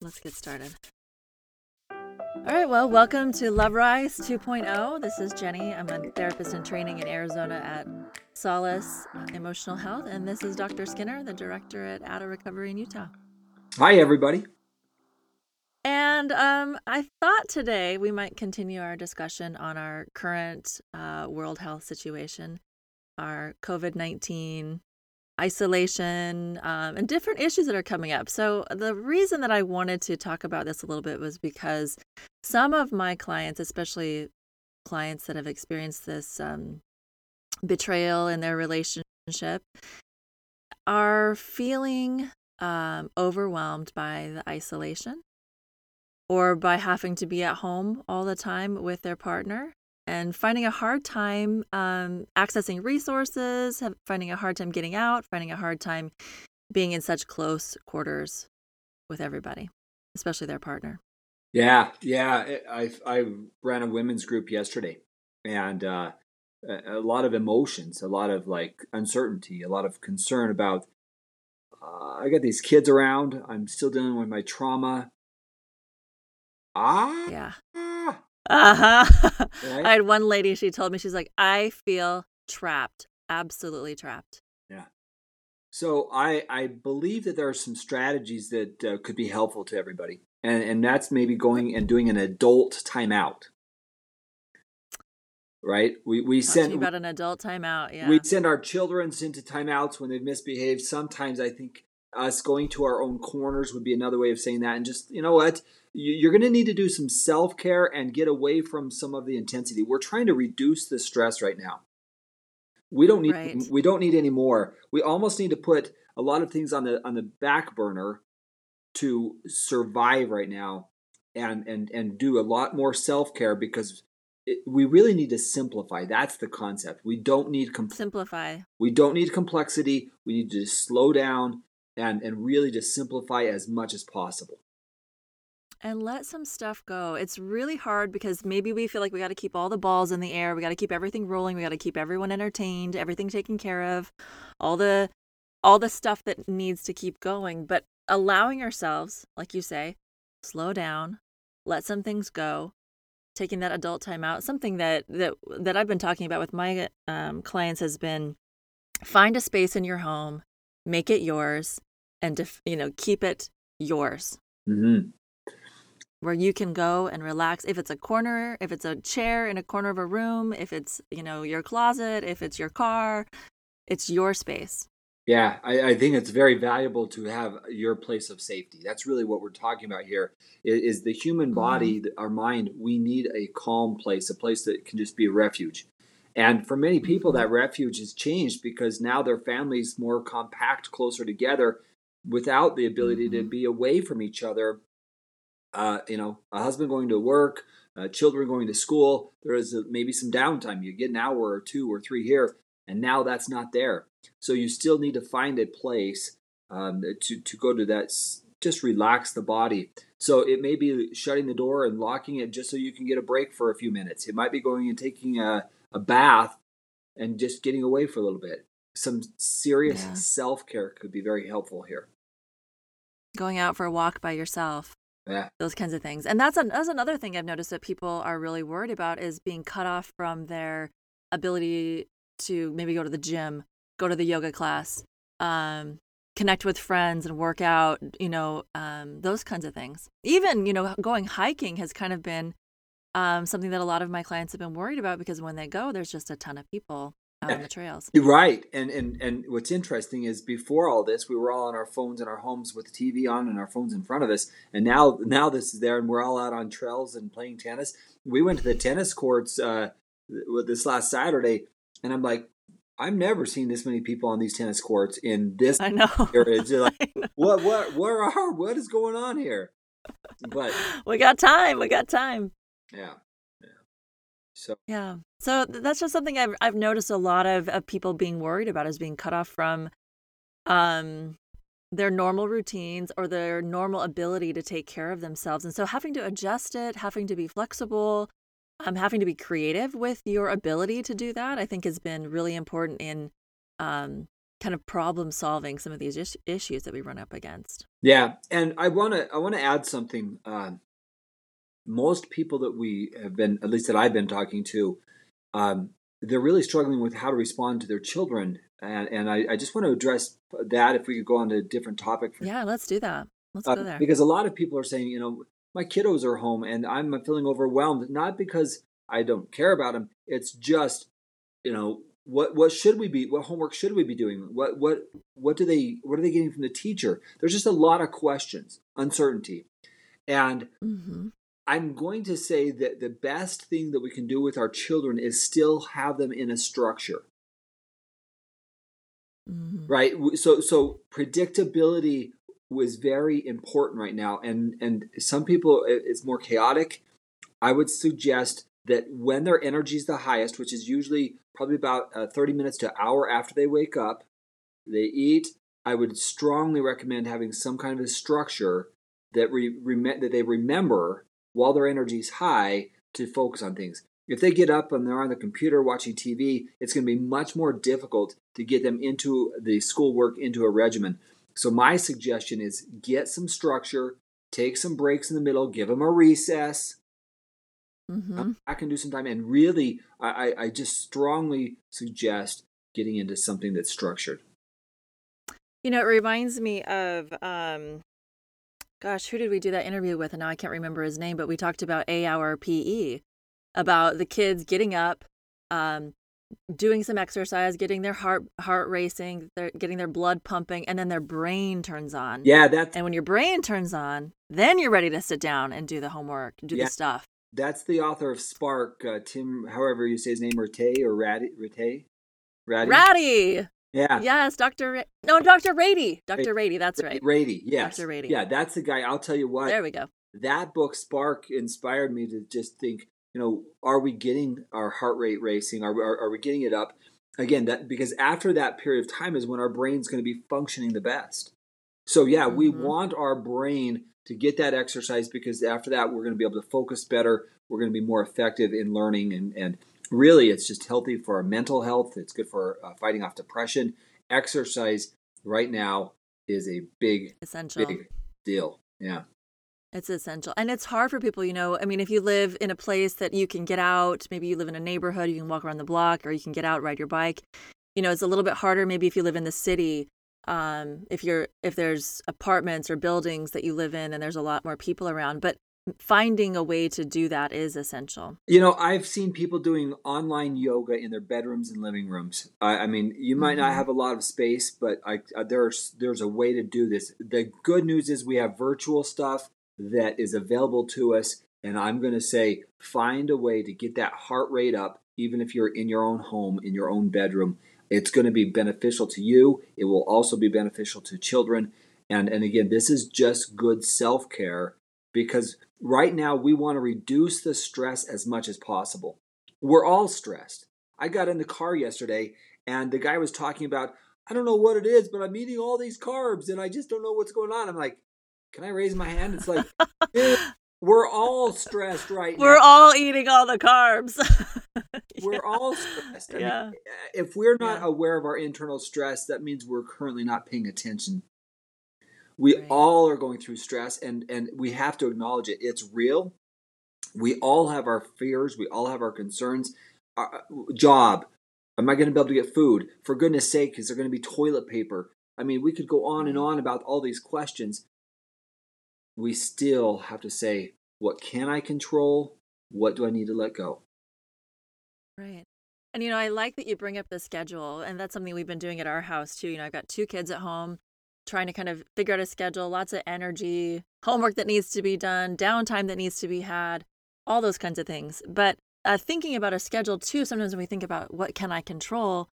let's get started. All right, well, welcome to Love Rise 2.0. This is Jenny. I'm a therapist in training in Arizona at Solace Emotional Health, and this is Dr. Skinner, the director at Addo Recovery in Utah. Hi, everybody. And um, I thought today we might continue our discussion on our current uh, world health situation, our COVID 19 isolation, um, and different issues that are coming up. So, the reason that I wanted to talk about this a little bit was because some of my clients, especially clients that have experienced this um, betrayal in their relationship, are feeling um, overwhelmed by the isolation or by having to be at home all the time with their partner and finding a hard time um, accessing resources, finding a hard time getting out, finding a hard time being in such close quarters with everybody, especially their partner. Yeah, yeah. I I ran a women's group yesterday, and uh, a, lot of emotions, a lot of like uncertainty, a lot of concern about. Uh, I got these kids around. I'm still dealing with my trauma. Ah, yeah. Uh-huh. Right? I had one lady, she told me, she's like, I feel trapped, absolutely trapped. Yeah. So I, I believe that there are some strategies that uh, could be helpful to everybody. And, and that's maybe going and doing an adult timeout. Right? We, we send about an adult timeout. Yeah. We send our children into timeouts when they've misbehaved. Sometimes I think us going to our own corners would be another way of saying that. And just, you know what? you're going to need to do some self care and get away from some of the intensity. We're trying to reduce the stress right now. We don't need right. we don't need any more. We almost need to put a lot of things on the on the back burner to survive right now and and and do a lot more self care because it, we really need to simplify. That's the concept. We don't need com- simplify. We don't need complexity. We need to just slow down and and really just simplify as much as possible and let some stuff go. It's really hard because maybe we feel like we got to keep all the balls in the air. We got to keep everything rolling. We got to keep everyone entertained, everything taken care of, all the all the stuff that needs to keep going, but allowing ourselves, like you say, slow down, let some things go, taking that adult time out. Something that that that I've been talking about with my um, clients has been find a space in your home, make it yours, and def- you know keep it yours. Mm-hmm where you can go and relax if it's a corner if it's a chair in a corner of a room if it's you know your closet if it's your car it's your space yeah I, I, think it's very valuable to have your place of safety that's really what we're talking about here is, is the human body mm-hmm. our mind we need a calm place a place that can just be a refuge and for many people mm-hmm. that refuge has changed because now their families more compact closer together without the ability mm-hmm. to be away from each other uh, you know, a husband going to work, uh, children going to school. There is a, maybe some downtime. You get an hour or two or three here, and now that's not there. So you still need to find a place um, to to go to that. Just relax the body. So it may be shutting the door and locking it just so you can get a break for a few minutes. It might be going and taking a, a bath and just getting away for a little bit. Some serious yeah. self care could be very helpful here. Going out for a walk by yourself. Yeah. Those kinds of things. And that's, an, that's another thing I've noticed that people are really worried about is being cut off from their ability to maybe go to the gym, go to the yoga class, um, connect with friends and work out, you know, um, those kinds of things. Even, you know, going hiking has kind of been um, something that a lot of my clients have been worried about because when they go, there's just a ton of people out on the trails. Right. And and and what's interesting is before all this, we were all on our phones in our homes with the TV on and our phones in front of us. And now now this is there and we're all out on trails and playing tennis. We went to the tennis courts uh this last Saturday and I'm like I've never seen this many people on these tennis courts in this I know. area. It's like, know. what what where are what is going on here? But we got time. We got time. Yeah. So yeah, so that's just something I've I've noticed a lot of, of people being worried about is being cut off from, um, their normal routines or their normal ability to take care of themselves, and so having to adjust it, having to be flexible, um, having to be creative with your ability to do that, I think has been really important in, um, kind of problem solving some of these is- issues that we run up against. Yeah, and I want to I want to add something. Uh, most people that we have been, at least that I've been talking to, um, they're really struggling with how to respond to their children, and and I, I just want to address that. If we could go on to a different topic. Yeah, let's do that. Let's uh, go there. Because a lot of people are saying, you know, my kiddos are home and I'm feeling overwhelmed, not because I don't care about them. It's just, you know, what what should we be? What homework should we be doing? What what what do they what are they getting from the teacher? There's just a lot of questions, uncertainty, and mm-hmm. I'm going to say that the best thing that we can do with our children is still have them in a structure. Mm-hmm. Right? So so predictability was very important right now and and some people it's more chaotic. I would suggest that when their energy is the highest, which is usually probably about uh, 30 minutes to an hour after they wake up, they eat. I would strongly recommend having some kind of a structure that re- rem- that they remember while their energy is high to focus on things. If they get up and they're on the computer watching TV, it's going to be much more difficult to get them into the schoolwork, into a regimen. So, my suggestion is get some structure, take some breaks in the middle, give them a recess, mm-hmm. I can do some time. And really, I, I just strongly suggest getting into something that's structured. You know, it reminds me of um, gosh, who did we do that interview with? And now I can't remember his name, but we talked about A hour PE, about the kids getting up, um, doing some exercise, getting their heart heart racing, they're getting their blood pumping, and then their brain turns on. Yeah, that's and when your brain turns on, then you're ready to sit down and do the homework, do yeah, the stuff. That's the author of Spark, uh, Tim, however you say his name, Rattay or Ratty, Rattay, Ratty. Ratty. Yeah. Yes, Dr. Ra- no, Dr. Ratey. Dr. Ratey, that's right. Ratey, yes. Dr. Ratey. Yeah, that's the guy. I'll tell you what. There we go. That book, Spark, inspired me to just think, you know, are we getting our heart rate racing? Are, are, are we getting it up? Again, that because after that period of time is when our brain's going to be functioning the best. So yeah, mm-hmm. we want our brain to get that exercise because after that we're going to be able to focus better. We're going to be more effective in learning and and really it's just healthy for our mental health. It's good for uh, fighting off depression. Exercise right now is a big essential big deal. Yeah. It's essential. And it's hard for people, you know. I mean, if you live in a place that you can get out, maybe you live in a neighborhood, you can walk around the block or you can get out, ride your bike. You know, it's a little bit harder maybe if you live in the city. Um, if you're if there's apartments or buildings that you live in and there's a lot more people around. But finding a way to do that is essential. You know, I've seen people doing online yoga in their bedrooms and living rooms. I, I mean, you might mm-hmm. not have a lot of space, but I, uh, there's there's a way to do this. The good news is we have virtual stuff that is available to us, and I'm going to say find a way to get that heart rate up, even if you're in your own home, in your own bedroom. It's going to be beneficial to you. It will also be beneficial to children. And and again, this is just good self care because right now we want to reduce the stress as much as possible. We're all stressed. I got in the car yesterday and the guy was talking about, I don't know what it is, but I'm eating all these carbs and I just don't know what's going on. I'm like, can I raise my hand? It's like, we're all stressed right we're now. all eating all the carbs. we're all stressed. I yeah. Mean, if we're not yeah. aware of our internal stress, that means we're currently not paying attention we right. all are going through stress and and we have to acknowledge it. It's real. We all have our fears. We all have our concerns. Our, uh, job. Am i going to be able to get food? For goodness sake is there going to be toilet paper? I mean we could go on and on about all these questions. We still have to say what can i control? What do i need to let go? Right. And you know i like that you bring up the schedule and that's something we've been doing at our house too. You know i've got two kids at home trying to kind of figure out a schedule, lots of energy, homework that needs to be done, downtime that needs to be had, all those kinds of things. But uh, thinking about a schedule too, sometimes when we think about what can I control,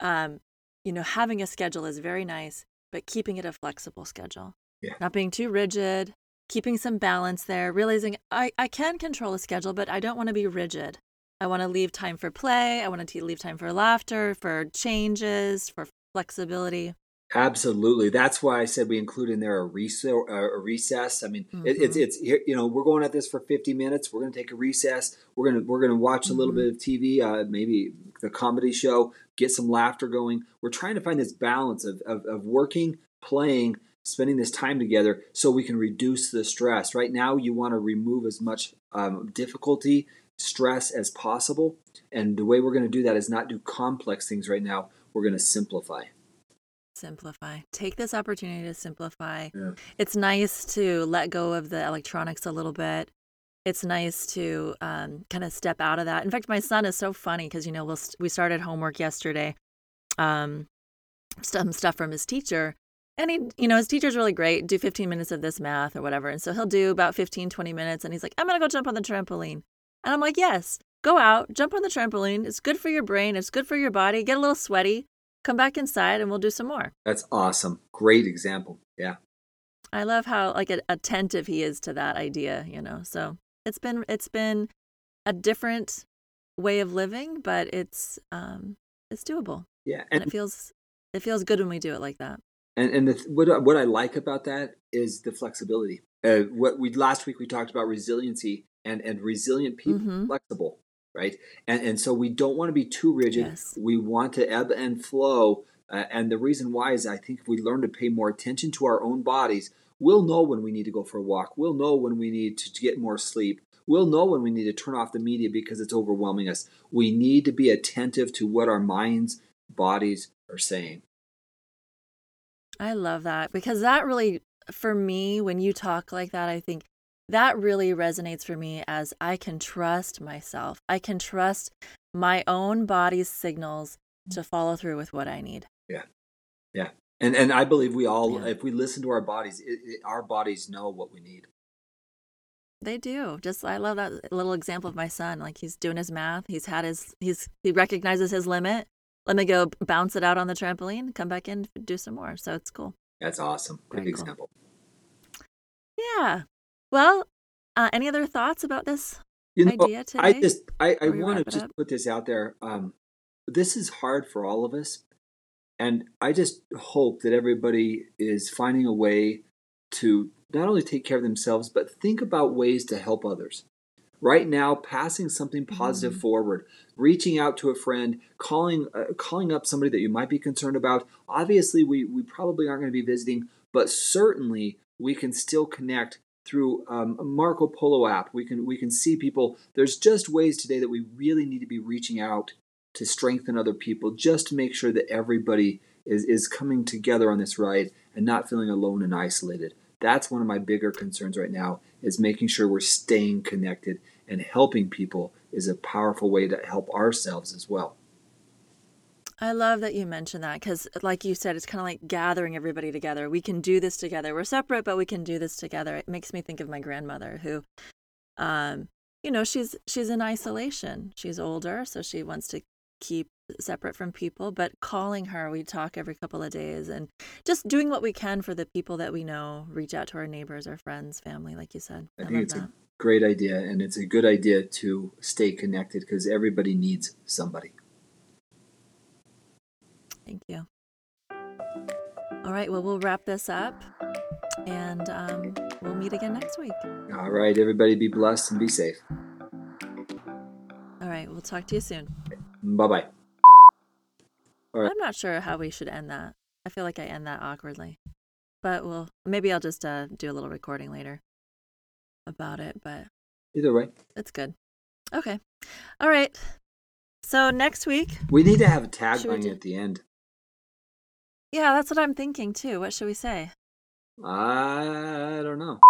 um, you know, having a schedule is very nice, but keeping it a flexible schedule, yeah. not being too rigid, keeping some balance there, realizing I, I can control a schedule, but I don't want to be rigid. I want to leave time for play. I want to leave time for laughter, for changes, for flexibility. Absolutely. That's why I said we include in there a, recess. A recess. I mean, mm-hmm. it, it's it's you know we're going at this for 50 minutes. We're going to take a recess. We're gonna we're gonna watch a little mm-hmm. bit of TV, uh, maybe the comedy show, get some laughter going. We're trying to find this balance of, of, of working, playing, spending this time together so we can reduce the stress. Right now, you want to remove as much um, difficulty, stress as possible. And the way we're going to do that is not do complex things right now. We're going to simplify. Simplify. Take this opportunity to simplify. Yeah. It's nice to let go of the electronics a little bit. It's nice to um, kind of step out of that. In fact, my son is so funny because you know we'll st- we started homework yesterday, um, some stuff from his teacher, and he, you know, his teacher's really great. Do 15 minutes of this math or whatever. And so he'll do about 15, 20 minutes. And he's like, I'm going to go jump on the trampoline. And I'm like, yes, go out, jump on the trampoline. It's good for your brain. It's good for your body. Get a little sweaty. Come back inside and we'll do some more. That's awesome. Great example. Yeah. I love how like attentive he is to that idea, you know. So it's been it's been a different way of living, but it's um it's doable. Yeah. And, and it feels it feels good when we do it like that. And and the, what what I like about that is the flexibility. Uh, what we last week we talked about resiliency and and resilient people mm-hmm. flexible, right? And and so we don't want to be too rigid. Yes. We want to ebb and flow. Uh, and the reason why is I think if we learn to pay more attention to our own bodies, we'll know when we need to go for a walk. We'll know when we need to, to get more sleep. We'll know when we need to turn off the media because it's overwhelming us. We need to be attentive to what our minds, bodies are saying. I love that because that really, for me, when you talk like that, I think that really resonates for me as I can trust myself. I can trust my own body's signals mm. to follow through with what I need. Yeah. Yeah. And and I believe we all, yeah. if we listen to our bodies, it, it, our bodies know what we need. They do. Just I love that little example of my son. Like he's doing his math. He's had his he's he recognizes his limit let me go bounce it out on the trampoline, come back in, do some more. So it's cool. That's awesome. Good Very example. Cool. Yeah. Well, uh, any other thoughts about this you know, idea today? I just I, I want to just put this out there. Um, this is hard for all of us, and I just hope that everybody is finding a way to not only take care of themselves but think about ways to help others right now passing something positive mm-hmm. forward reaching out to a friend calling uh, calling up somebody that you might be concerned about obviously we we probably aren't going to be visiting but certainly we can still connect through um, Marco Polo app. We can we can see people. There's just ways today that we really need to be reaching out to strengthen other people just to make sure that everybody is is coming together on this ride and not feeling alone and isolated. That's one of my bigger concerns right now is making sure we're staying connected and helping people is a powerful way to help ourselves as well. I love that you mentioned that because, like you said, it's kind of like gathering everybody together. We can do this together. We're separate, but we can do this together. It makes me think of my grandmother, who, um, you know, she's she's in isolation. She's older, so she wants to keep separate from people. But calling her, we talk every couple of days, and just doing what we can for the people that we know. Reach out to our neighbors, our friends, family, like you said. I, I think it's that. a great idea, and it's a good idea to stay connected because everybody needs somebody. Thank you. All right, well, we'll wrap this up and um, we'll meet again next week. All right, everybody be blessed and be safe. All right, we'll talk to you soon. Bye bye. I'm not sure how we should end that. I feel like I end that awkwardly. But well, maybe I'll just uh, do a little recording later about it, but either way, it's good. Okay. All right. So next week, we need to have a tagline at the end. Yeah, that's what I'm thinking too. What should we say? I don't know.